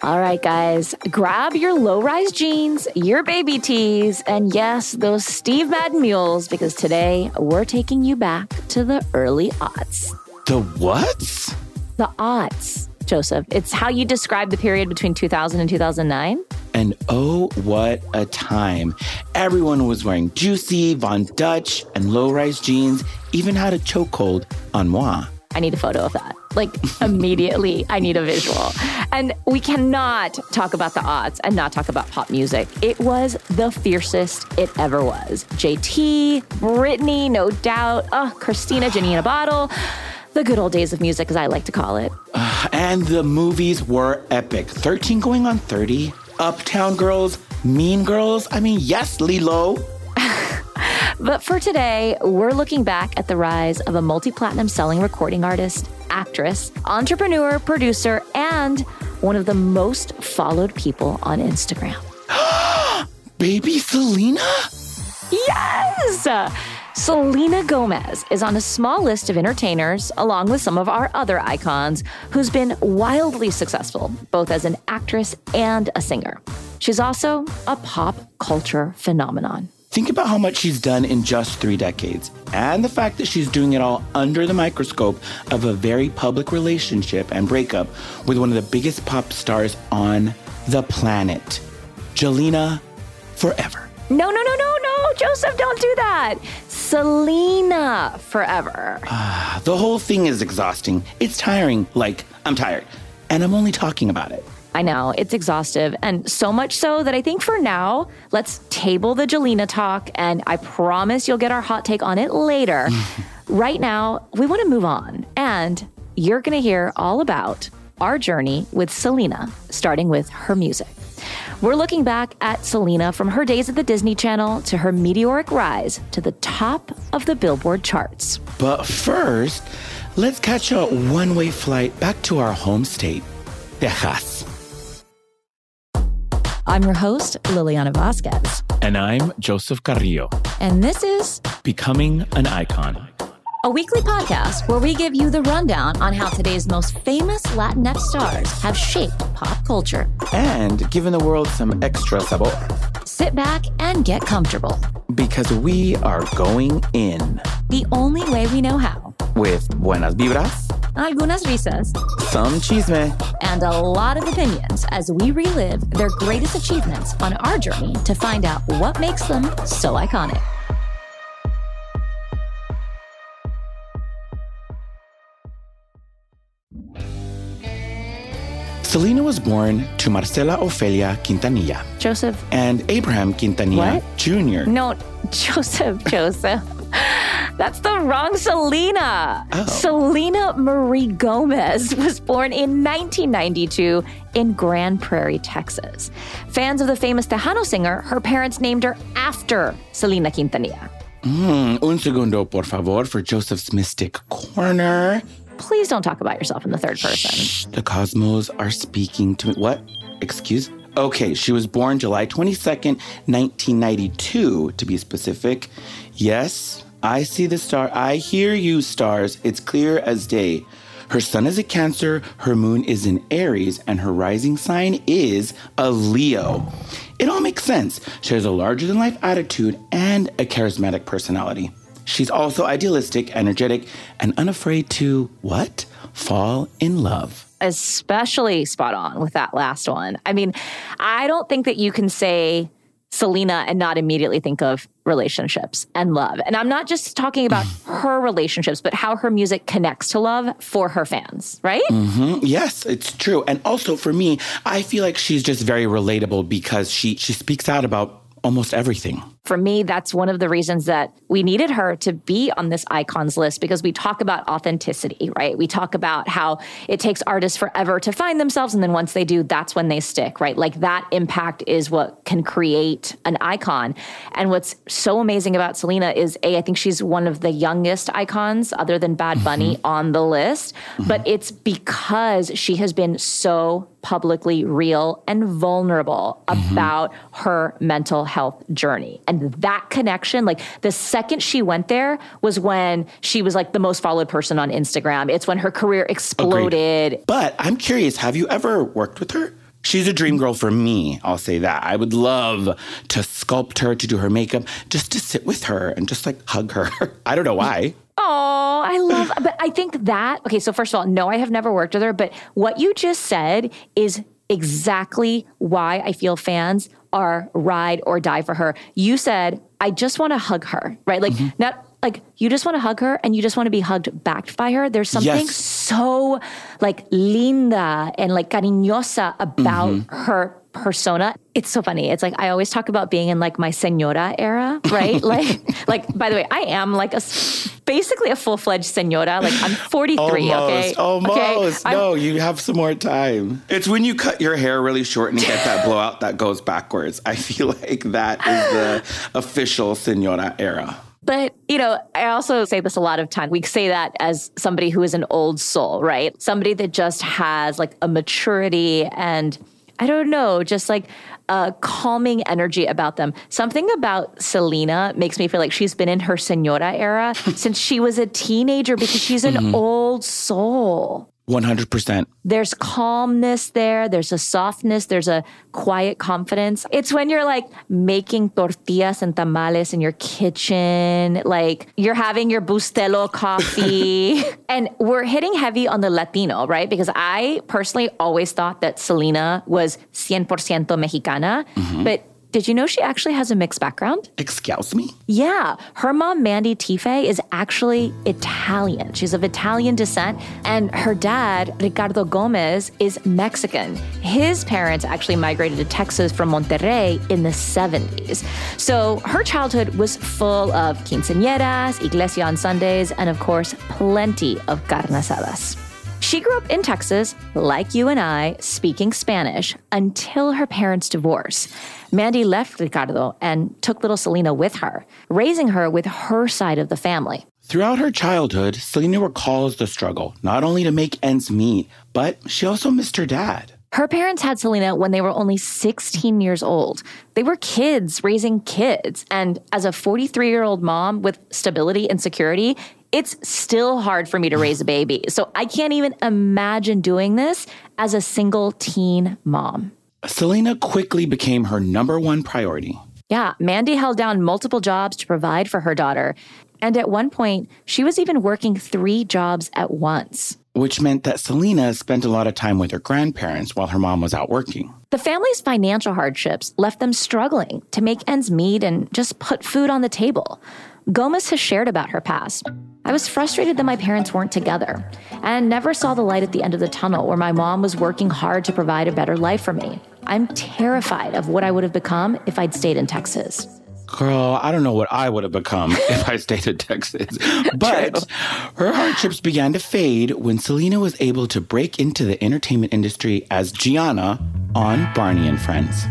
All right, guys, grab your low rise jeans, your baby tees, and yes, those Steve Madden mules, because today we're taking you back to the early aughts. The what? The aughts, Joseph. It's how you describe the period between 2000 and 2009. And oh, what a time. Everyone was wearing juicy, Von Dutch, and low rise jeans, even had a chokehold on moi. I need a photo of that. Like immediately, I need a visual. And we cannot talk about the odds and not talk about pop music. It was the fiercest it ever was. JT, Britney, no doubt. Oh, Christina, Genie in a Bottle. The good old days of music, as I like to call it. And the movies were epic. 13 going on 30, Uptown Girls, Mean Girls. I mean, yes, Lilo. But for today, we're looking back at the rise of a multi platinum selling recording artist, actress, entrepreneur, producer, and one of the most followed people on Instagram. Baby Selena? Yes! Selena Gomez is on a small list of entertainers, along with some of our other icons, who's been wildly successful, both as an actress and a singer. She's also a pop culture phenomenon. Think about how much she's done in just three decades, and the fact that she's doing it all under the microscope of a very public relationship and breakup with one of the biggest pop stars on the planet, Jelena Forever. No, no, no, no, no, Joseph, don't do that. Selena Forever. Ah, the whole thing is exhausting. It's tiring. Like, I'm tired, and I'm only talking about it. I know, it's exhaustive. And so much so that I think for now, let's table the Jelena talk, and I promise you'll get our hot take on it later. right now, we want to move on, and you're going to hear all about our journey with Selena, starting with her music. We're looking back at Selena from her days at the Disney Channel to her meteoric rise to the top of the Billboard charts. But first, let's catch a one way flight back to our home state, Texas. I'm your host, Lilliana Vázquez. And I'm Joseph Carrillo. And this is Becoming an Icon, a weekly podcast where we give you the rundown on how today's most famous Latinx stars have shaped pop culture and given the world some extra sabor. Sit back and get comfortable. Because we are going in. The only way we know how. With buenas vibras algunas risas, some chisme, and a lot of opinions as we relive their greatest achievements on our journey to find out what makes them so iconic. Selena was born to Marcela Ofelia Quintanilla. Joseph. And Abraham Quintanilla what? Jr. No, Joseph, Joseph. That's the wrong Selena. Oh. Selena Marie Gomez was born in 1992 in Grand Prairie, Texas. Fans of the famous Tejano singer, her parents named her after Selena Quintanilla. Mm, un segundo, por favor, for Joseph's Mystic Corner. Please don't talk about yourself in the third person. Shh, the Cosmos are speaking to me. What? Excuse? Okay, she was born July 22nd, 1992, to be specific. Yes, I see the star. I hear you, stars. It's clear as day. Her sun is a Cancer, her moon is in Aries, and her rising sign is a Leo. It all makes sense. She has a larger than life attitude and a charismatic personality. She's also idealistic, energetic, and unafraid to what? Fall in love. Especially spot on with that last one. I mean, I don't think that you can say Selena and not immediately think of relationships and love. And I'm not just talking about her relationships, but how her music connects to love for her fans, right? Mm-hmm. Yes, it's true. And also for me, I feel like she's just very relatable because she she speaks out about almost everything. For me, that's one of the reasons that we needed her to be on this icons list because we talk about authenticity, right? We talk about how it takes artists forever to find themselves. And then once they do, that's when they stick, right? Like that impact is what can create an icon. And what's so amazing about Selena is A, I think she's one of the youngest icons other than Bad Bunny mm-hmm. on the list. Mm-hmm. But it's because she has been so publicly real and vulnerable mm-hmm. about her mental health journey. And that connection, like the second she went there was when she was like the most followed person on Instagram. It's when her career exploded. Agreed. But I'm curious, have you ever worked with her? She's a dream girl for me, I'll say that. I would love to sculpt her, to do her makeup, just to sit with her and just like hug her. I don't know why. Oh, I love, but I think that, okay, so first of all, no, I have never worked with her, but what you just said is exactly why I feel fans are ride or die for her. You said, I just want to hug her, right? Like, mm-hmm. not like you just want to hug her and you just want to be hugged back by her. There's something yes. so like linda and like cariñosa about mm-hmm. her persona. It's so funny. It's like I always talk about being in like my senora era, right? like, like by the way, I am like a basically a full fledged senora. Like I'm 43. Almost, okay, almost. Okay? No, I'm, you have some more time. It's when you cut your hair really short and get that blowout that goes backwards. I feel like that is the official senora era. But, you know, I also say this a lot of time. We say that as somebody who is an old soul, right? Somebody that just has like a maturity and I don't know, just like a calming energy about them. Something about Selena makes me feel like she's been in her senora era since she was a teenager because she's an mm-hmm. old soul. 100%. There's calmness there. There's a softness. There's a quiet confidence. It's when you're like making tortillas and tamales in your kitchen, like you're having your Bustelo coffee. and we're hitting heavy on the Latino, right? Because I personally always thought that Selena was 100% Mexicana. Mm-hmm. But did you know she actually has a mixed background? Excuse me? Yeah. Her mom, Mandy Teefey, is actually Italian. She's of Italian descent. And her dad, Ricardo Gomez, is Mexican. His parents actually migrated to Texas from Monterrey in the 70s. So her childhood was full of quinceañeras, iglesia on Sundays, and of course, plenty of carne asadas. She grew up in Texas, like you and I, speaking Spanish until her parents' divorce. Mandy left Ricardo and took little Selena with her, raising her with her side of the family. Throughout her childhood, Selena recalls the struggle, not only to make ends meet, but she also missed her dad. Her parents had Selena when they were only 16 years old. They were kids raising kids. And as a 43 year old mom with stability and security, it's still hard for me to raise a baby. So I can't even imagine doing this as a single teen mom. Selena quickly became her number one priority. Yeah, Mandy held down multiple jobs to provide for her daughter. And at one point, she was even working three jobs at once. Which meant that Selena spent a lot of time with her grandparents while her mom was out working. The family's financial hardships left them struggling to make ends meet and just put food on the table. Gomez has shared about her past. I was frustrated that my parents weren't together and never saw the light at the end of the tunnel where my mom was working hard to provide a better life for me. I'm terrified of what I would have become if I'd stayed in Texas. Girl, I don't know what I would have become if I stayed in Texas. But her hardships began to fade when Selena was able to break into the entertainment industry as Gianna on Barney and Friends.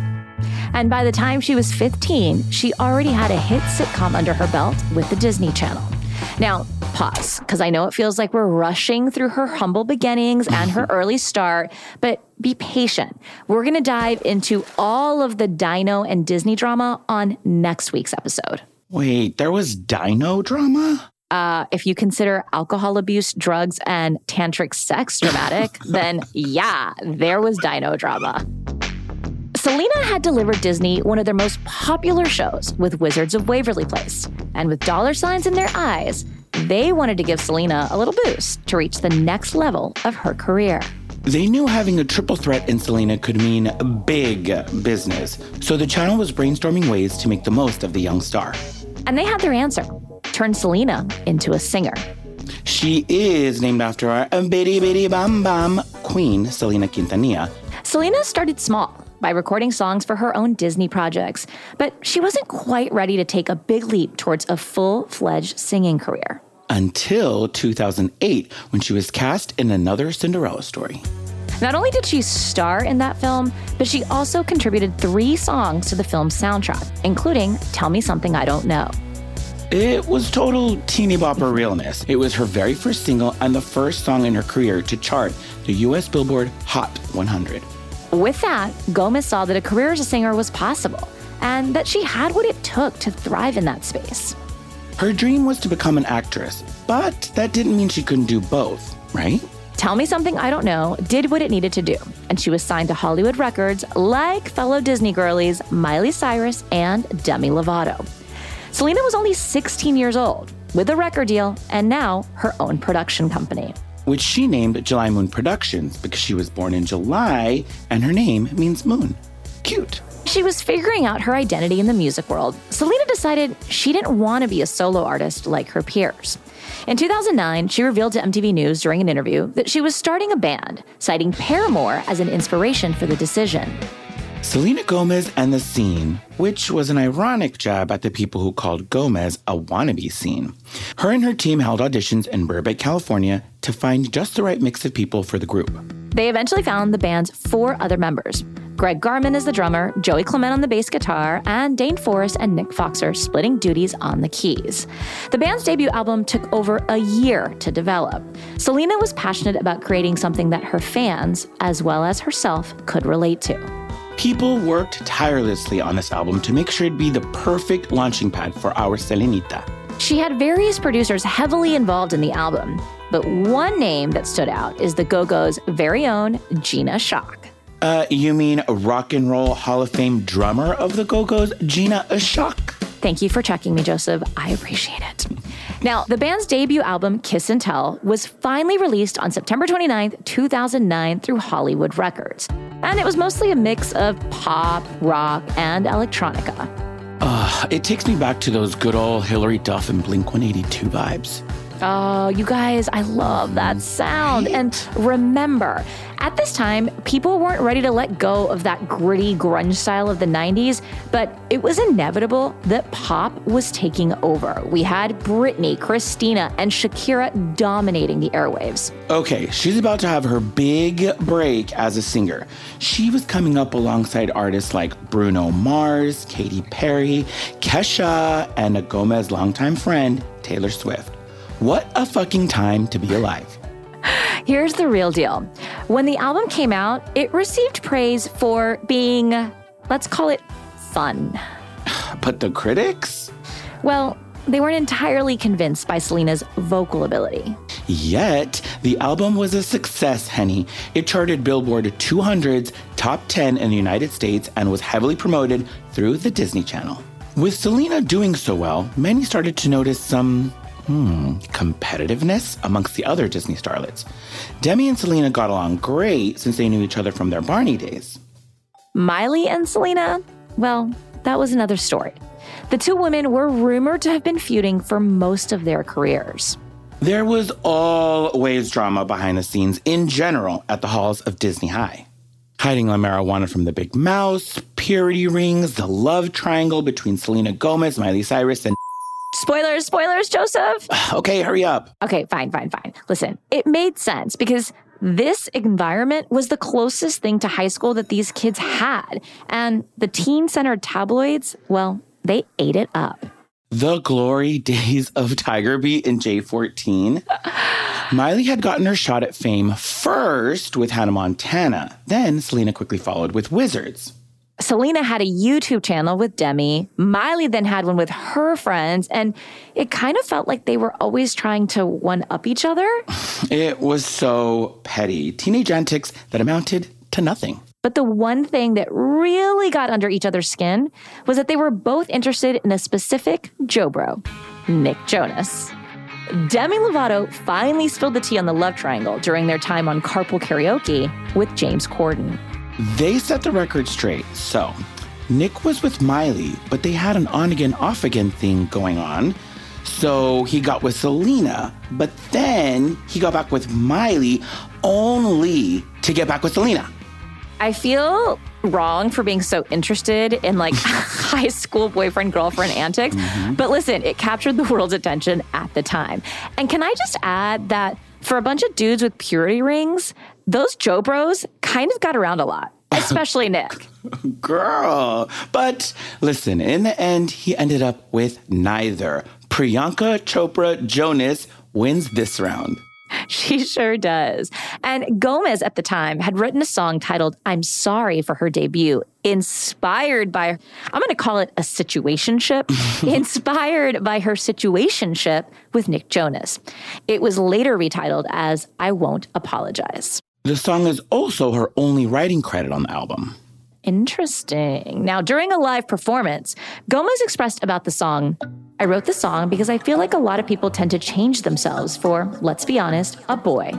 And by the time she was 15, she already had a hit sitcom under her belt with the Disney Channel. Now, pause, because I know it feels like we're rushing through her humble beginnings and her early start, but be patient. We're going to dive into all of the Dino and Disney drama on next week's episode. Wait, there was Dino drama? Uh, if you consider alcohol abuse, drugs, and tantric sex dramatic, then yeah, there was Dino drama. Selena had delivered Disney one of their most popular shows with Wizards of Waverly Place. And with dollar signs in their eyes, they wanted to give Selena a little boost to reach the next level of her career. They knew having a triple threat in Selena could mean big business, so the channel was brainstorming ways to make the most of the young star. And they had their answer turn Selena into a singer. She is named after our Bidi Bidi Bom Bom queen, Selena Quintanilla. Selena started small by recording songs for her own Disney projects, but she wasn't quite ready to take a big leap towards a full fledged singing career. Until 2008, when she was cast in another Cinderella story. Not only did she star in that film, but she also contributed three songs to the film's soundtrack, including Tell Me Something I Don't Know. It was total teeny bopper realness. It was her very first single and the first song in her career to chart the US Billboard Hot 100. With that, Gomez saw that a career as a singer was possible and that she had what it took to thrive in that space. Her dream was to become an actress, but that didn't mean she couldn't do both, right? Tell Me Something I Don't Know did what it needed to do, and she was signed to Hollywood Records like fellow Disney girlies Miley Cyrus and Demi Lovato. Selena was only 16 years old with a record deal and now her own production company. Which she named July Moon Productions because she was born in July and her name means moon. Cute. She was figuring out her identity in the music world. Selena decided she didn't want to be a solo artist like her peers. In 2009, she revealed to MTV News during an interview that she was starting a band, citing Paramore as an inspiration for the decision. Selena Gomez and the Scene, which was an ironic jab at the people who called Gomez a wannabe scene. Her and her team held auditions in Burbank, California to find just the right mix of people for the group. They eventually found the band's four other members. Greg Garman is the drummer, Joey Clement on the bass guitar, and Dane Forrest and Nick Foxer splitting duties on the keys. The band's debut album took over a year to develop. Selena was passionate about creating something that her fans, as well as herself, could relate to. People worked tirelessly on this album to make sure it'd be the perfect launching pad for our Selenita. She had various producers heavily involved in the album, but one name that stood out is the Go Go's very own Gina Schock. Uh, you mean Rock and Roll Hall of Fame drummer of the Go Go's, Gina Schock? Thank you for checking me, Joseph. I appreciate it. Now, the band's debut album, Kiss and Tell, was finally released on September 29th, 2009, through Hollywood Records. And it was mostly a mix of pop, rock, and electronica. Uh, it takes me back to those good old Hilary Duff and Blink 182 vibes. Oh, you guys, I love that sound. And remember, at this time, people weren't ready to let go of that gritty grunge style of the 90s, but it was inevitable that pop was taking over. We had Britney, Christina, and Shakira dominating the airwaves. Okay, she's about to have her big break as a singer. She was coming up alongside artists like Bruno Mars, Katy Perry, Kesha, and a Gomez longtime friend, Taylor Swift. What a fucking time to be alive. Here's the real deal. When the album came out, it received praise for being, let's call it, fun. But the critics? Well, they weren't entirely convinced by Selena's vocal ability. Yet, the album was a success, Henny. It charted Billboard 200's top 10 in the United States and was heavily promoted through the Disney Channel. With Selena doing so well, many started to notice some Hmm, competitiveness amongst the other Disney starlets. Demi and Selena got along great since they knew each other from their Barney days. Miley and Selena? Well, that was another story. The two women were rumored to have been feuding for most of their careers. There was always drama behind the scenes in general at the halls of Disney High. Hiding the marijuana from the big mouse, purity rings, the love triangle between Selena Gomez, Miley Cyrus, and Spoilers, spoilers, Joseph. okay, hurry up. Okay, fine, fine, fine. Listen, it made sense because this environment was the closest thing to high school that these kids had. And the teen centered tabloids, well, they ate it up. The glory days of Tiger Beat and J14. Miley had gotten her shot at fame first with Hannah Montana. Then Selena quickly followed with Wizards. Selena had a YouTube channel with Demi. Miley then had one with her friends, and it kind of felt like they were always trying to one up each other. It was so petty. Teenage antics that amounted to nothing. But the one thing that really got under each other's skin was that they were both interested in a specific Joe Bro, Nick Jonas. Demi Lovato finally spilled the tea on the love triangle during their time on Carpool Karaoke with James Corden. They set the record straight. So, Nick was with Miley, but they had an on again, off again thing going on. So he got with Selena, but then he got back with Miley only to get back with Selena. I feel wrong for being so interested in like high school boyfriend girlfriend antics. Mm-hmm. But listen, it captured the world's attention at the time. And can I just add that for a bunch of dudes with purity rings, those Joe Bros kind of got around a lot, especially Nick. Girl. But listen, in the end, he ended up with neither. Priyanka Chopra Jonas wins this round. She sure does. And Gomez at the time had written a song titled I'm Sorry for her debut, inspired by, I'm going to call it a situationship, inspired by her situationship with Nick Jonas. It was later retitled as I Won't Apologize. The song is also her only writing credit on the album. Interesting. Now, during a live performance, Gomez expressed about the song I wrote the song because I feel like a lot of people tend to change themselves for, let's be honest, a boy.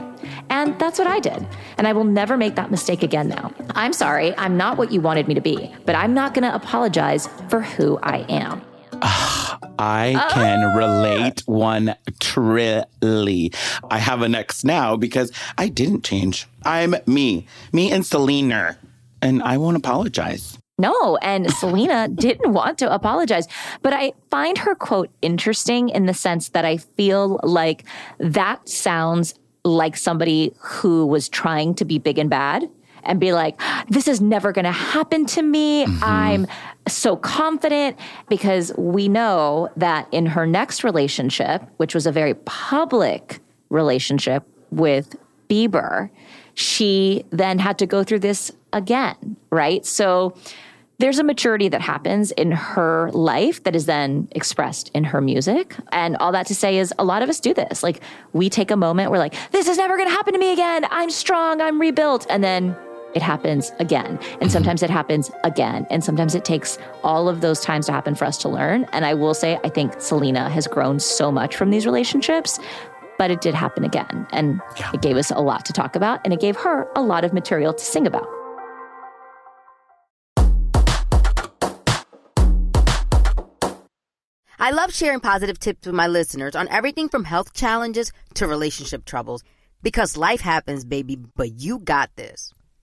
And that's what I did. And I will never make that mistake again now. I'm sorry, I'm not what you wanted me to be, but I'm not going to apologize for who I am. I can ah. relate one trilly. I have an ex now because I didn't change. I'm me, me and Selena, and I won't apologize. No, and Selena didn't want to apologize. But I find her quote interesting in the sense that I feel like that sounds like somebody who was trying to be big and bad and be like, this is never going to happen to me. Mm-hmm. I'm so confident because we know that in her next relationship, which was a very public relationship with Bieber, she then had to go through this again, right? So there's a maturity that happens in her life that is then expressed in her music. And all that to say is a lot of us do this. Like we take a moment, we're like, this is never going to happen to me again. I'm strong, I'm rebuilt. And then it happens again. And sometimes it happens again. And sometimes it takes all of those times to happen for us to learn. And I will say, I think Selena has grown so much from these relationships. But it did happen again. And it gave us a lot to talk about. And it gave her a lot of material to sing about. I love sharing positive tips with my listeners on everything from health challenges to relationship troubles because life happens, baby, but you got this.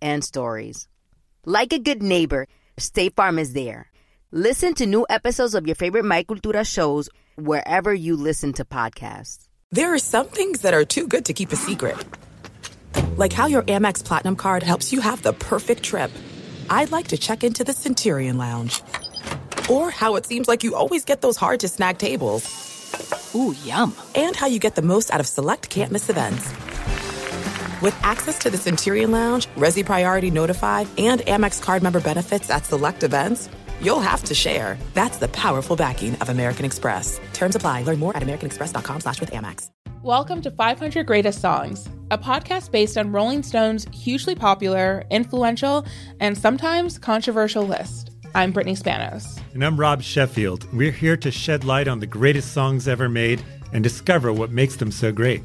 and stories. Like a good neighbor, State Farm is there. Listen to new episodes of your favorite My Cultura shows wherever you listen to podcasts. There are some things that are too good to keep a secret. Like how your Amex Platinum card helps you have the perfect trip. I'd like to check into the Centurion Lounge. Or how it seems like you always get those hard to snag tables. Ooh, yum. And how you get the most out of select can't miss events. With access to the Centurion Lounge, Resy Priority Notified, and Amex card member benefits at select events, you'll have to share. That's the powerful backing of American Express. Terms apply. Learn more at americanexpress.com slash with Amex. Welcome to 500 Greatest Songs, a podcast based on Rolling Stone's hugely popular, influential, and sometimes controversial list. I'm Brittany Spanos. And I'm Rob Sheffield. We're here to shed light on the greatest songs ever made and discover what makes them so great.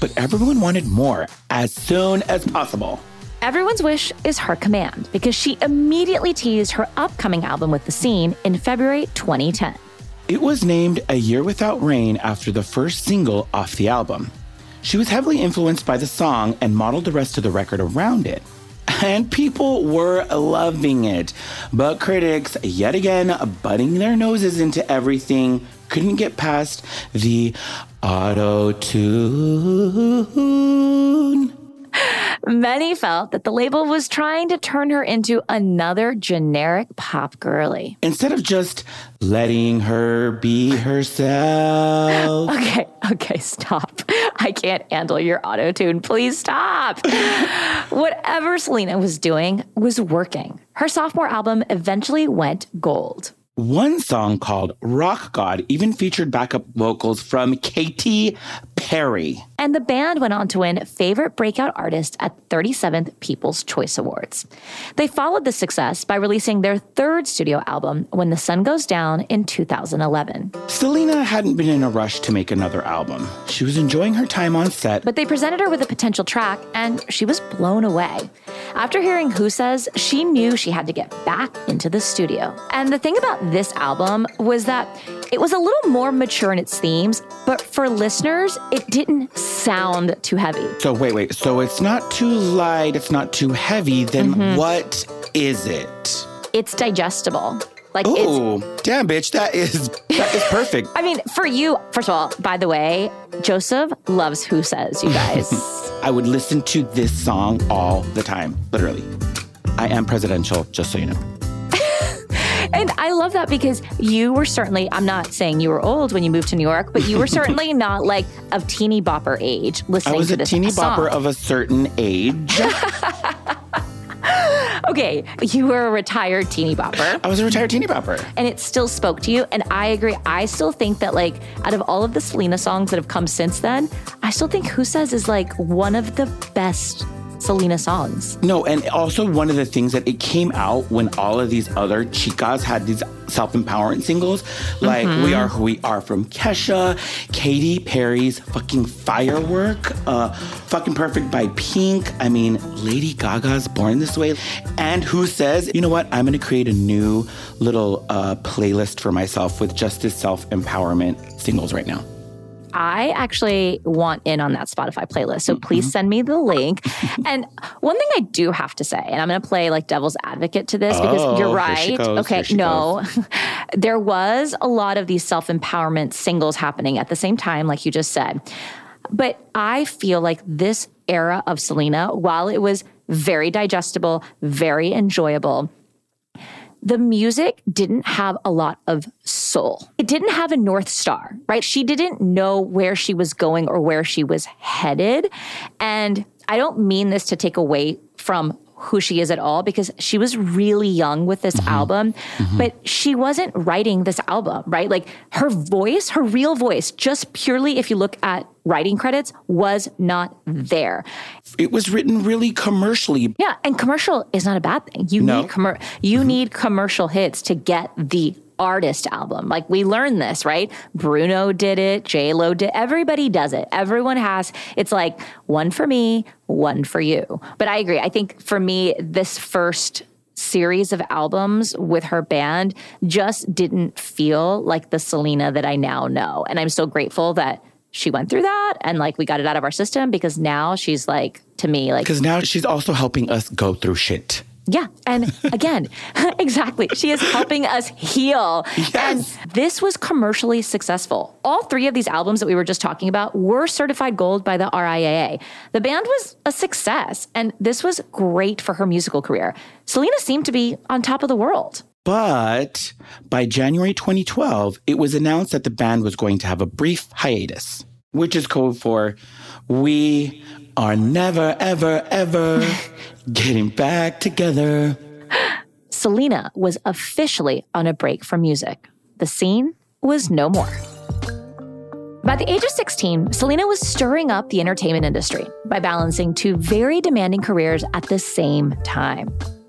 But everyone wanted more as soon as possible. Everyone's wish is her command because she immediately teased her upcoming album with the scene in February 2010. It was named A Year Without Rain after the first single off the album. She was heavily influenced by the song and modeled the rest of the record around it. And people were loving it. But critics, yet again, butting their noses into everything, couldn't get past the auto tune. Many felt that the label was trying to turn her into another generic pop girly. Instead of just letting her be herself. Okay, okay, stop. I can't handle your auto tune. Please stop. Whatever Selena was doing was working. Her sophomore album eventually went gold. One song called Rock God even featured backup vocals from Katy Perry. And the band went on to win Favorite Breakout Artist at 37th People's Choice Awards. They followed the success by releasing their third studio album, When the Sun Goes Down, in 2011. Selena hadn't been in a rush to make another album. She was enjoying her time on set. But they presented her with a potential track, and she was blown away. After hearing Who Says, she knew she had to get back into the studio. And the thing about this album was that it was a little more mature in its themes, but for listeners, it didn't sound too heavy. So, wait, wait. So it's not too light, it's not too heavy. Then Mhm. what is it? It's digestible. Like Oh, damn, bitch. That is that is perfect. I mean, for you, first of all, by the way, Joseph loves Who Says, you guys. I would listen to this song all the time, literally. I am presidential, just so you know. And I love that because you were certainly, I'm not saying you were old when you moved to New York, but you were certainly not like of teeny bopper age listening to this. I was a teeny song. bopper of a certain age. Okay, you were a retired teeny bopper. I was a retired teeny bopper. And it still spoke to you. And I agree. I still think that, like, out of all of the Selena songs that have come since then, I still think Who Says is like one of the best Selena songs. No, and also one of the things that it came out when all of these other chicas had these self-empowerment singles, like Mhm. "We Are Who We Are" from Kesha, Katy Perry's fucking "Firework," uh, "Fucking Perfect" by Pink. I mean, Lady Gaga's "Born This Way," and who says, you know what? I'm going to create a new little uh, playlist for myself with just this self-empowerment singles right now. I actually want in on that Spotify playlist. So please send me the link. and one thing I do have to say, and I'm going to play like devil's advocate to this because Oh, you're right. goes, okay, no. there was a lot of these self empowerment singles happening at the same time, like you just said. But I feel like this era of Selena, while it was very digestible, very enjoyable, the music didn't have a lot of soul. It didn't have a North Star, right? She didn't know where she was going or where she was headed. And I don't mean this to take away from who she is at all because she was really young with this mm-hmm. album, mm-hmm. but she wasn't writing this album, right? Like her voice, her real voice, just purely if you look at writing credits, was not there. It was written really commercially. Yeah, and commercial is not a bad thing. You No. need commer- you mm-hmm. need commercial hits to get the artist album. Like we learned this, right? Bruno did it, J Lo did. Everybody does it. Everyone has. It's like one for me, one for you. But I agree. I think for me, this first series of albums with her band just didn't feel like the Selena that I now know, and I'm so grateful that. She went through that and like we got it out of our system because now she's like to me like Because now she's also helping us go through shit. Yeah. And again, exactly. She is helping us heal. And this was commercially successful. All three of these albums that we were just talking about were certified gold by the RIAA. The band was a success, and this was great for her musical career. Selena seemed to be on top of the world. But by January 2012, it was announced that the band was going to have a brief hiatus, which is code for We Are Never, Ever, Ever Getting Back Together. Selena was officially on a break from music. The scene was no more. By the age of 16, Selena was stirring up the entertainment industry by balancing two very demanding careers at the same time.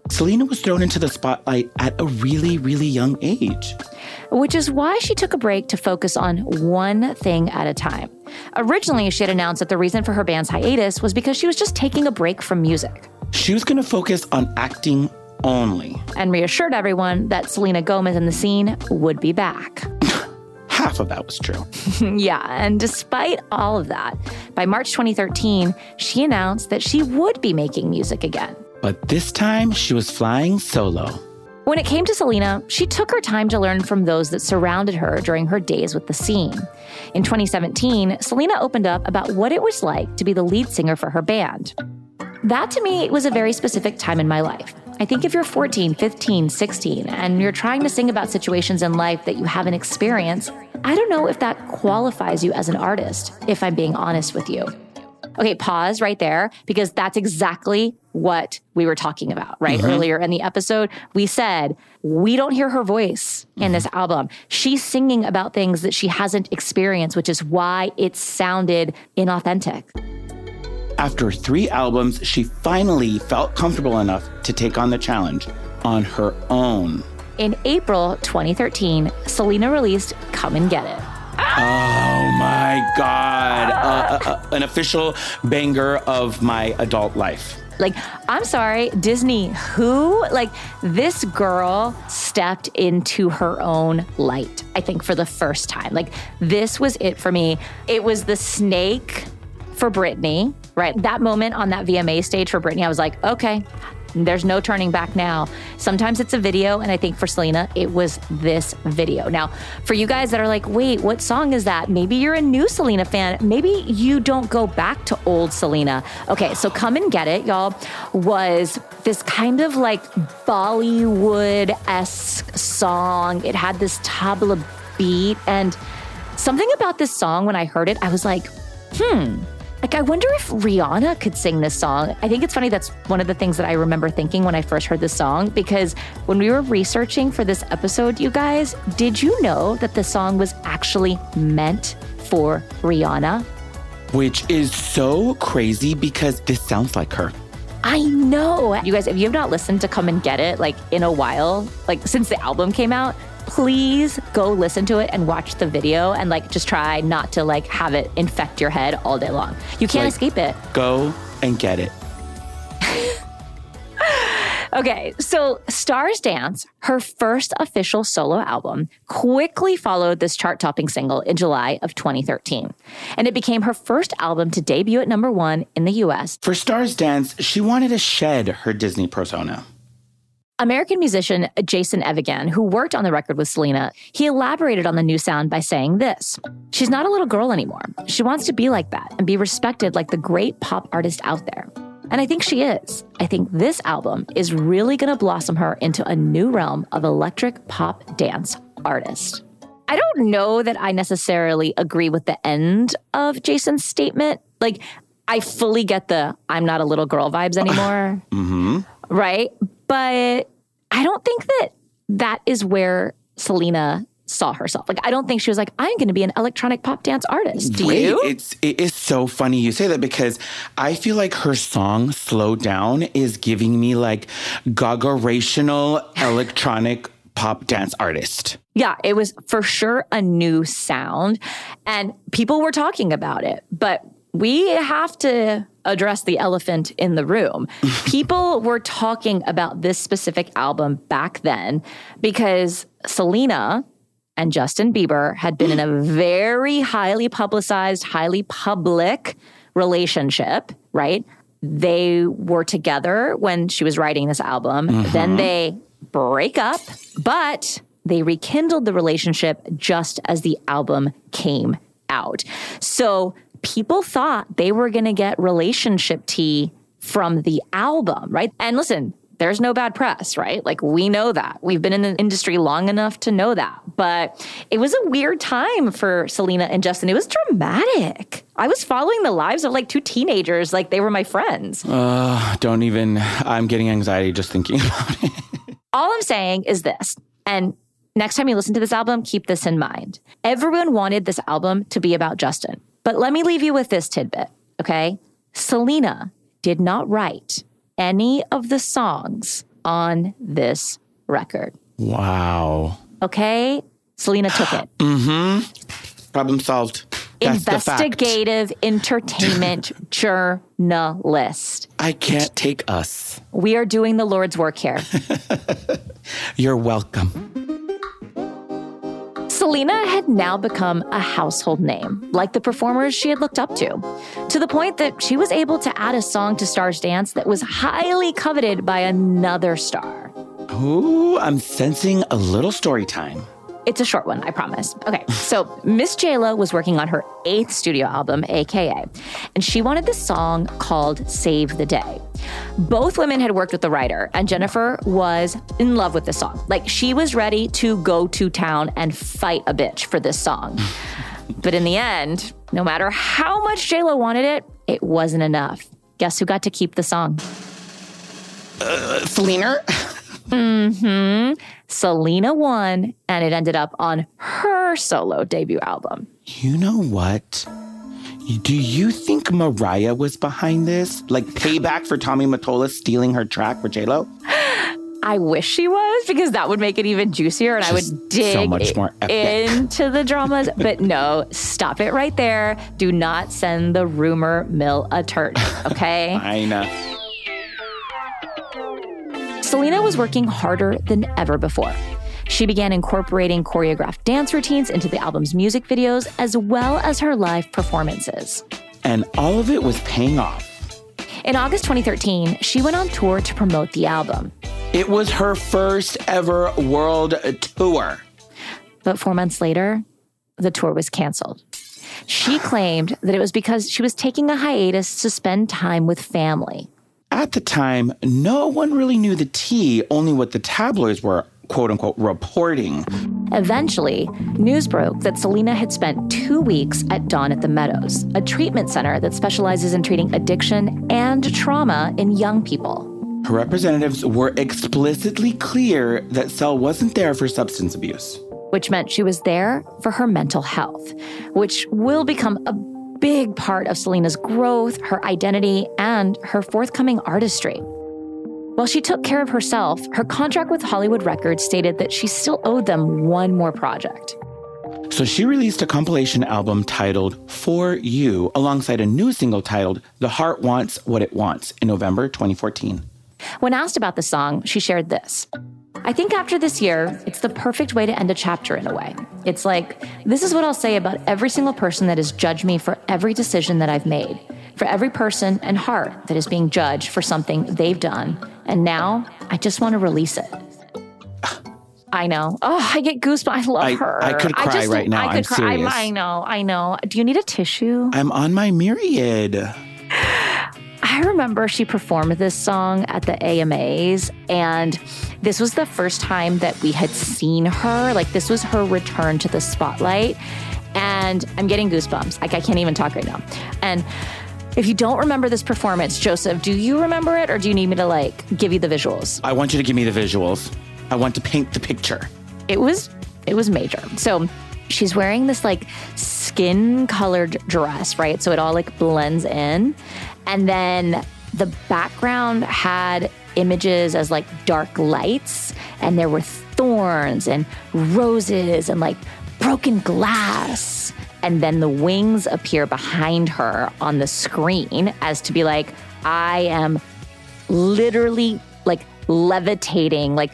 Selena was thrown into the spotlight at a really, really young age. Which is why she took a break to focus on one thing at a time. Originally, she had announced that the reason for her band's hiatus was because she was just taking a break from music. She was going to focus on acting only. And reassured everyone that Selena Gomez in the scene would be back. Half of that was true. yeah, and despite all of that, by March 2013, she announced that she would be making music again. But this time, she was flying solo. When it came to Selena, she took her time to learn from those that surrounded her during her days with the scene. In 2017, Selena opened up about what it was like to be the lead singer for her band. That to me was a very specific time in my life. I think if you're 14, 15, 16, and you're trying to sing about situations in life that you haven't experienced, I don't know if that qualifies you as an artist, if I'm being honest with you. Okay, pause right there because that's exactly what we were talking about, right? Mm-hmm. Earlier in the episode, we said we don't hear her voice in mm-hmm. this album. She's singing about things that she hasn't experienced, which is why it sounded inauthentic. After three albums, she finally felt comfortable enough to take on the challenge on her own. In April 2013, Selena released Come and Get It. Oh my God. Uh, uh, uh, an official banger of my adult life. Like, I'm sorry, Disney, who? Like, this girl stepped into her own light, I think, for the first time. Like, this was it for me. It was the snake for Britney, right? That moment on that VMA stage for Britney, I was like, okay, there's no turning back now. Sometimes it's a video, and I think for Selena, it was this video. Now, for you guys that are like, wait, what song is that? Maybe you're a new Selena fan. Maybe you don't go back to old Selena. Okay, so Come and Get It, y'all, was this kind of like Bollywood esque song. It had this tabla beat, and something about this song, when I heard it, I was like, hmm like, I wonder if Rihanna could sing this song. I think it's funny. That's one of the things that I remember thinking when I first heard this song, because when we were researching for this episode, you guys, did you know that the song was actually meant for Rihanna? Which is so crazy because this sounds like her. I know. You guys, if you have not listened to Come and Get It, like in a while, like since the album came out, please go listen to it and watch the video and like just try not to like have it infect your head all day long. You can't like, escape it. Go and get it. okay, so Stars Dance, her first official solo album, quickly followed this chart topping single in July of 2013. And it became her first album to debut at number one in the US. For Stars Dance, she wanted to shed her Disney persona. American musician Jason Evigan, who worked on the record with Selena, he elaborated on the new sound by saying this She's not a little girl anymore. She wants to be like that and be respected like the great pop artist out there. And I think she is. I think this album is really going to blossom her into a new realm of electric pop dance artist. I don't know that I necessarily agree with the end of Jason's statement. Like, I fully get the I'm not a little girl vibes anymore. mm-hmm. Right. But I don't think that that is where Selena saw herself. Like I don't think she was like, I'm going to be an electronic pop dance artist. Do Wait, you? It's it is so funny you say that because I feel like her song "Slow Down" is giving me like gaga-rational electronic pop dance artist. Yeah, it was for sure a new sound, and people were talking about it, but we have to address the elephant in the room. People were talking about this specific album back then because Selena and Justin Bieber had been in a very highly publicized, highly public relationship, right? They were together when she was writing this album. Mm-hmm. Then they break up, but they rekindled the relationship just as the album came out. So people thought they were going to get relationship tea from the album, right? And listen, there's no bad press, right? Like we know that. We've been in the industry long enough to know that. But it was a weird time for Selena and Justin. It was dramatic. I was following the lives of like two teenagers like they were my friends. Uh, don't even I'm getting anxiety just thinking about it. All I'm saying is this. And Next time you listen to this album, keep this in mind. Everyone wanted this album to be about Justin. But let me leave you with this tidbit, okay? Selena did not write any of the songs on this record. Wow. Okay? Selena took it. Mm-hmm. Problem solved. That's the fact. Investigative entertainment journalist. I can't take us. We are doing the Lord's work here. You're welcome. Selena had now become a household name, like the performers she had looked up to, to the point that she was able to add a song to Stars Dance that was highly coveted by another star. Ooh, I'm sensing a little story time. It's a short one, I promise. Okay, so Miss JLo was working on her eighth studio album, AKA, and she wanted this song called Save the Day. Both women had worked with the writer, and Jennifer was in love with the song. Like, she was ready to go to town and fight a bitch for this song. but in the end, no matter how much JLo wanted it, it wasn't enough. Guess who got to keep the song? Uh, Selena? hmm. Selena won, and it ended up on her solo debut album. You know what? Do you think Mariah was behind this? Like payback for Tommy Mottola stealing her track for JLo? I wish she was because that would make it even juicier and Just I would dig so much more into the dramas. but no, stop it right there. Do not send the rumor mill attorney, okay? I know. Selena was working harder than ever before. She began incorporating choreographed dance routines into the album's music videos as well as her live performances. And all of it was paying off. In August 2013, she went on tour to promote the album. It was her first ever world tour. But four months later, the tour was canceled. She claimed that it was because she was taking a hiatus to spend time with family. At the time, no one really knew the tea, only what the tabloids were quote unquote reporting. Eventually, news broke that Selena had spent two weeks at Dawn at the Meadows, a treatment center that specializes in treating addiction and trauma in young people. Her representatives were explicitly clear that Sel wasn't there for substance abuse. Which meant she was there for her mental health, which will become a big part of Selena's growth, her identity, and her forthcoming artistry. While she took care of herself, her contract with Hollywood Records stated that she still owed them one more project. So she released a compilation album titled For You alongside a new single titled The Heart Wants What It Wants in November 2014. When asked about the song, she shared this. I think after this year, it's the perfect way to end a chapter in a way. It's like, this is what I'll say about every single person that has judged me for every decision that I've made for every person and heart that is being judged for something they've done. And now I just want to release it. I know. Oh, I get goosebumps. I love I, her. I could cry just, right now. I could I'm cry. serious. I, I know. I know. Do you need a tissue? I'm on my myriad. I remember she performed this song at the AMAs, and this was the first time that we had seen her. Like, this was her return to the spotlight. And I'm getting goosebumps. Like, I can't even talk right now. And if you don't remember this performance, Joseph, do you remember it or do you need me to like give you the visuals? I want you to give me the visuals. I want to paint the picture. It was it was major. So she's wearing this like skin colored dress, right? So it all like blends in. And then the background had images as like dark lights and there were thorns and roses and like broken glass and then the wings appear behind her on the screen as to be like, I am literally like levitating, like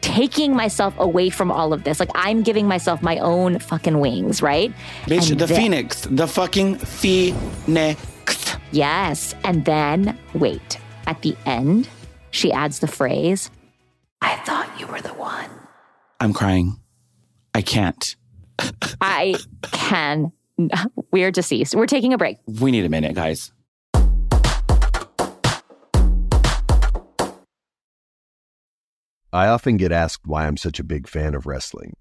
taking myself away from all of this. Like I'm giving myself my own fucking wings, right? Bitch, And the then- phoenix. The fucking phoenix. Yes. And then wait, at the end, she adds the phrase, I thought you were the one. I'm crying. I can't. I can. We're deceased. We're taking a break. We need a minute, guys. I often get asked why I'm such a big fan of wrestling,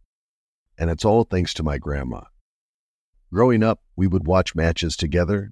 and it's all thanks to my grandma. Growing up, we would watch matches together,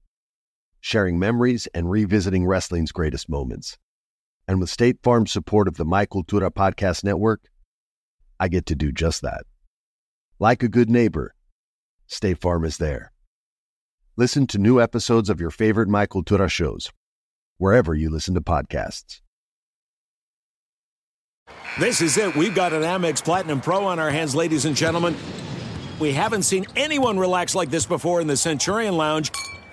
sharing memories and revisiting wrestling's greatest moments. And with State Farm's support of the My Cultura Podcast Network, I get to do just that. Like a good neighbor, State Farm is there. Listen to new episodes of your favorite My Cultura shows, wherever you listen to podcasts. This is it. We've got an Amex Platinum Pro on our hands, ladies and gentlemen. We haven't seen anyone relax like this before in the Centurion Lounge.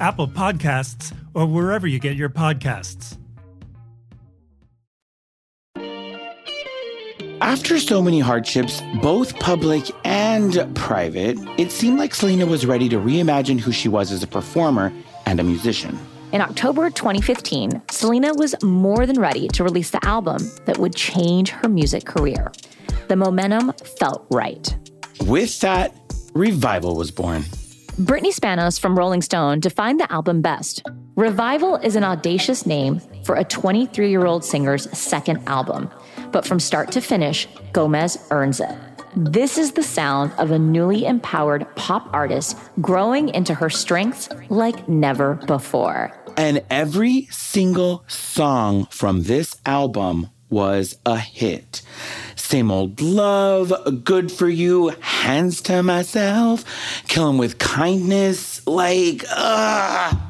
Apple Podcasts, or wherever you get your podcasts. After so many hardships, both public and private, it seemed like Selena was ready to reimagine who she was as a performer and a musician. In October 2015, Selena was more than ready to release the album that would change her music career. The momentum felt right. With that, Revival was born. Brittany Spanos from Rolling Stone defined the album best. Revival is an audacious name for a 23 year old singer's second album, but from start to finish, Gomez earns it. This is the sound of a newly empowered pop artist growing into her strengths like never before. And every single song from this album was a hit. Same old love, good for you, hands to myself, kill him with kindness, like, ah.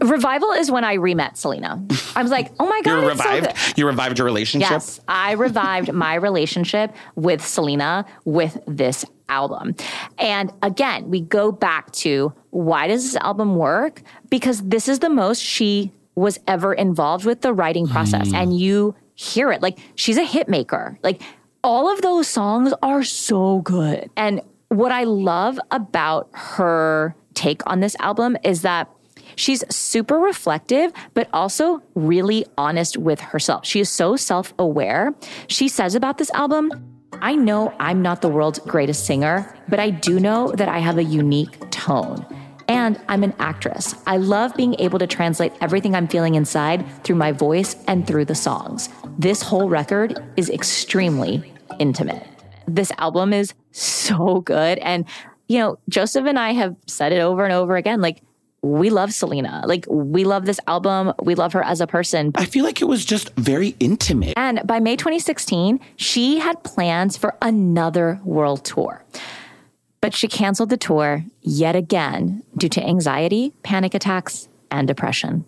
Revival is when I re-met Selena. I was like, oh my God. You it's so revived, you revived your relationship? Yes, I revived my relationship with Selena with this album. And again, we go back to why does this album work? Because this is the most she was ever involved with the writing process. And you hear it. Like she's a hit maker. Like all of those songs are so good. And what I love about her take on this album is that She's super reflective, but also really honest with herself. She is so self aware. She says about this album, I know I'm not the world's greatest singer, but I do know that I have a unique tone. And I'm an actress. I love being able to translate everything I'm feeling inside through my voice and through the songs. This whole record is extremely intimate. This album is so good. And, you know, Joseph and I have said it over and over again like, we love Selena. Like, we love this album. We love her as a person. I feel like it was just very intimate. And by May 2016, she had plans for another world tour. But she canceled the tour yet again due to anxiety, panic attacks, and depression.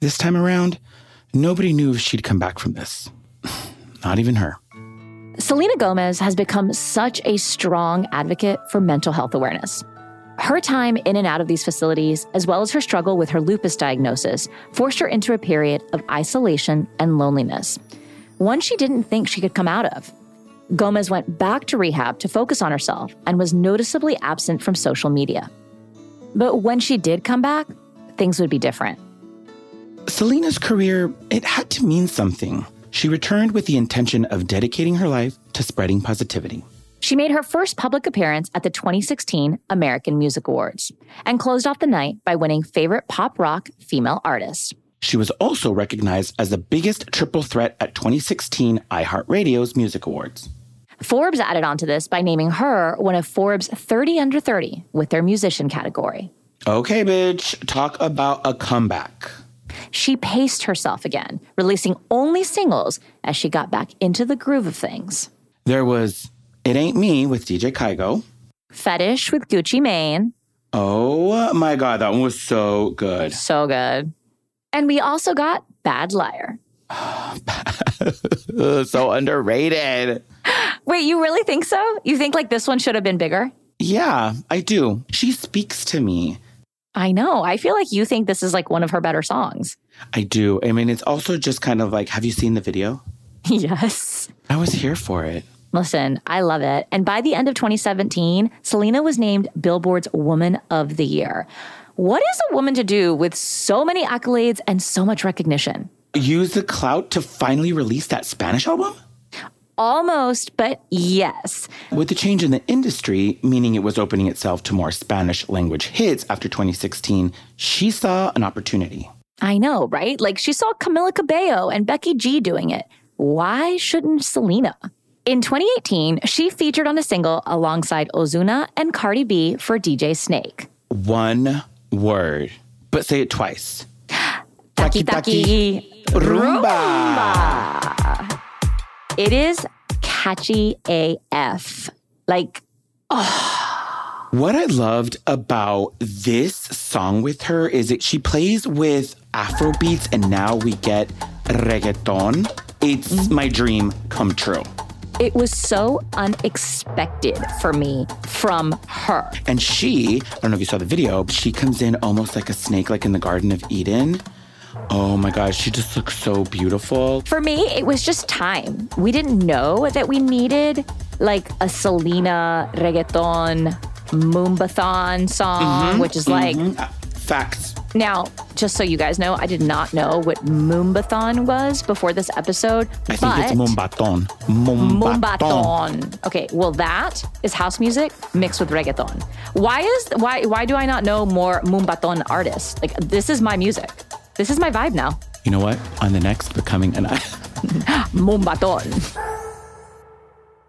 This time around, nobody knew if she'd come back from this. Not even her. Selena Gomez has become such a strong advocate for mental health awareness. Her time in and out of these facilities, as well as her struggle with her lupus diagnosis, forced her into a period of isolation and loneliness, one she didn't think she could come out of. Gomez went back to rehab to focus on herself and was noticeably absent from social media. But when she did come back, things would be different. Selena's career, it had to mean something. She returned with the intention of dedicating her life to spreading positivity. She made her first public appearance at the 2016 American Music Awards and closed off the night by winning Favorite Pop Rock Female Artist. She was also recognized as the biggest triple threat at 2016 iHeartRadio's Music Awards. Forbes added on to this by naming her one of Forbes 30 under 30 with their musician category. Okay, bitch, talk about a comeback. She paced herself again, releasing only singles as she got back into the groove of things. There was It Ain't Me with DJ Kygo. Fetish with Gucci Mane. Oh my God, that one was so good. So good. And we also got Bad Liar. so underrated. Wait, you really think so? You think like this one should have been bigger? Yeah, I do. She speaks to me. I know. I feel like you think this is like one of her better songs. I do. I mean, it's also just kind of like, have you seen the video? yes. I was here for it. Listen, I love it. And by the end of 2017, Selena was named Billboard's Woman of the Year. What is a woman to do with so many accolades and so much recognition? Use the clout to finally release that Spanish album? Almost, but yes. With the change in the industry, meaning it was opening itself to more Spanish language hits after 2016, she saw an opportunity. I know, right? Like she saw Camila Cabello and Becky G doing it. Why shouldn't Selena? In 2018, she featured on a single alongside Ozuna and Cardi B for DJ Snake. One word, but say it twice. Taki taki rumba. It is catchy AF. Like, oh. What I loved about this song with her is that she plays with Afro beats and now we get reggaeton. It's mm-hmm. my dream come true. It was so unexpected for me from her. And she, I don't know if you saw the video, but she comes in almost like a snake, like in the Garden of Eden. Oh my gosh, she just looks so beautiful. For me, it was just time. We didn't know that we needed like a Selena reggaeton moombathon song, mm-hmm, which is mm-hmm. like facts. Now, just so you guys know, I did not know what Moombathon was before this episode. I think it's Moombahton. Moombahton. Moombahton. Okay, well that is house music mixed with reggaeton. Why is why why do I not know more Moombahton artists? Like this is my music. This is my vibe now. You know what? On the next Becoming an Moombahton.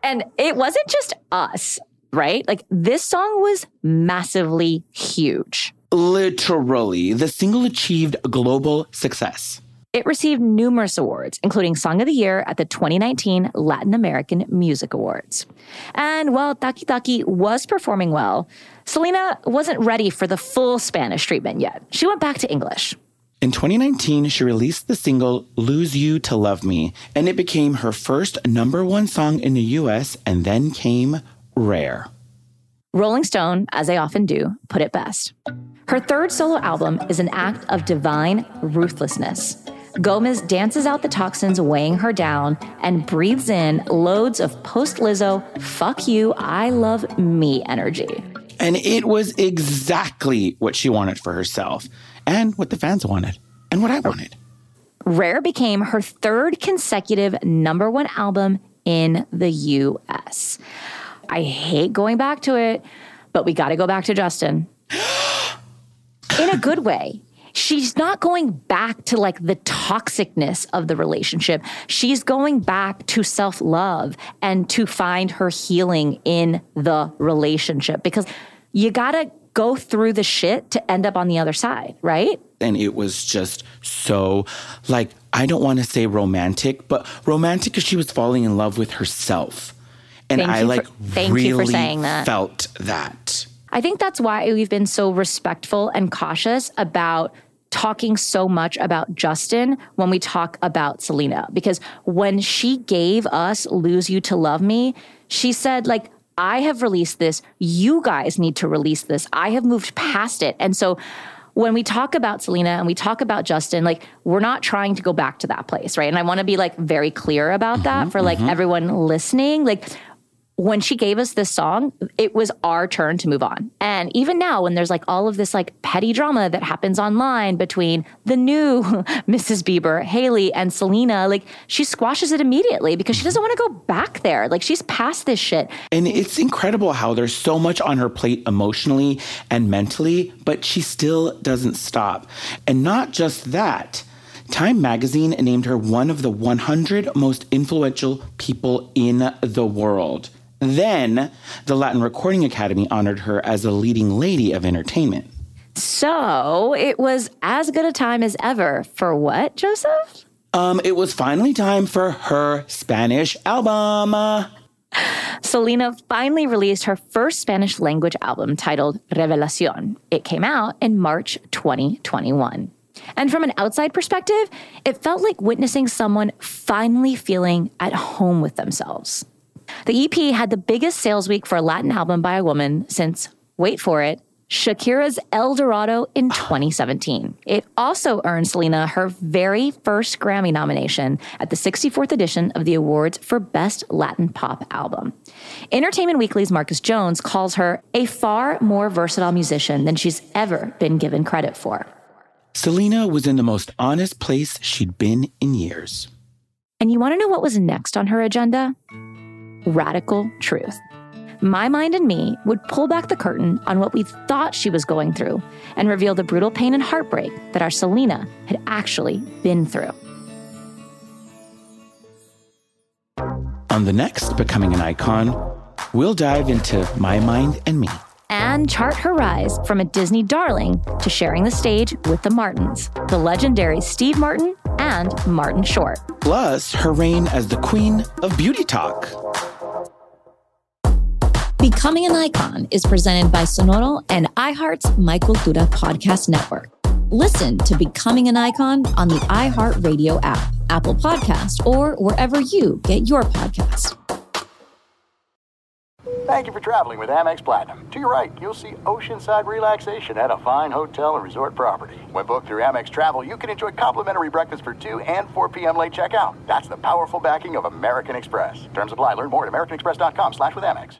And it wasn't just us, right? Like this song was massively huge. Literally, the single achieved global success. It received numerous awards, including Song of the Year at the 2019 Latin American Music Awards. And while Taki Taki was performing well, Selena wasn't ready for the full Spanish treatment yet. She went back to English. In 2019, she released the single Lose You to Love Me, and it became her first number one song in the US, and then came Rare. Rolling Stone, as they often do, put it best. Her third solo album is an act of divine ruthlessness. Gomez dances out the toxins weighing her down and breathes in loads of post Lizzo, fuck you, I love me energy. And it was exactly what she wanted for herself and what the fans wanted and what I wanted. Rare became her third consecutive number one album in the US. I hate going back to it, but we got to go back to Justin. in a good way. She's not going back to like the toxicness of the relationship. She's going back to self love and to find her healing in the relationship because you got to go through the shit to end up on the other side, right? And it was just so like, I don't want to say romantic, but romantic because she was falling in love with herself. And thank I like for, really that. felt that. I think that's why we've been so respectful and cautious about talking so much about Justin when we talk about Selena. Because when she gave us Lose You to Love Me, she said, like, I have released this. You guys need to release this. I have moved past it. And so when we talk about Selena and we talk about Justin, like we're not trying to go back to that place, right? And I want to be like very clear about mm-hmm, that for like mm-hmm. everyone listening. Like when she gave us this song, it was our turn to move on. And even now, when there's like all of this like petty drama that happens online between the new Mrs. Bieber, Hailey, and Selena, like she squashes it immediately because she doesn't want to go back there. Like she's past this shit. And it's incredible how there's so much on her plate emotionally and mentally, but she still doesn't stop. And not just that. Time magazine named her one of the 100 most influential people in the world. Then, the Latin Recording Academy honored her as a leading lady of entertainment. So it was as good a time as ever for what, Joseph? Um, it was finally time for her Spanish album. Selena finally released her first Spanish language album titled Revelación. It came out in March 2021. And from an outside perspective, it felt like witnessing someone finally feeling at home with themselves. The EP had the biggest sales week for a Latin album by a woman since, wait for it, Shakira's El Dorado in 2017. It also earned Selena her very first Grammy nomination at the 64th edition of the awards for Best Latin Pop Album. Entertainment Weekly's Marcus Jones calls her a far more versatile musician than she's ever been given credit for. Selena was in the most honest place she'd been in years. And you want to know what was next on her agenda? Radical truth. My Mind and Me would pull back the curtain on what we thought she was going through and reveal the brutal pain and heartbreak that our Selena had actually been through. On the next Becoming an Icon, we'll dive into My Mind and Me. And chart her rise from a Disney darling to sharing the stage with the Martins, the legendary Steve Martin and Martin Short. Plus, her reign as the queen of beauty talk. Becoming an Icon is presented by Sonoro and iHeart's My Cultura podcast network. Listen to Becoming an Icon on the iHeartRadio app, Apple Podcast, or wherever you get your podcast. Thank you for traveling with Amex Platinum. To your right, you'll see oceanside relaxation at a fine hotel and resort property. When booked through Amex Travel, you can enjoy complimentary breakfast for 2 and 4 p.m. late checkout. That's the powerful backing of American Express. Terms apply. Learn more at americanexpress.com slash with Amex.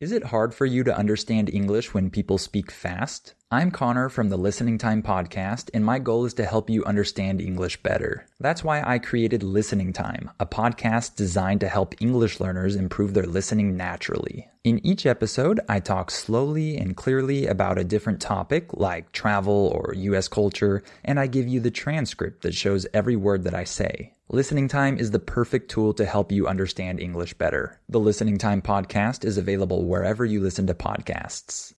Is it hard for you to understand English when people speak fast? I'm Connor from the Listening Time Podcast, and my goal is to help you understand English better. That's why I created Listening Time, a podcast designed to help English learners improve their listening naturally. In each episode, I talk slowly and clearly about a different topic, like travel or US culture, and I give you the transcript that shows every word that I say. Listening Time is the perfect tool to help you understand English better. The Listening Time Podcast is available wherever you listen to podcasts.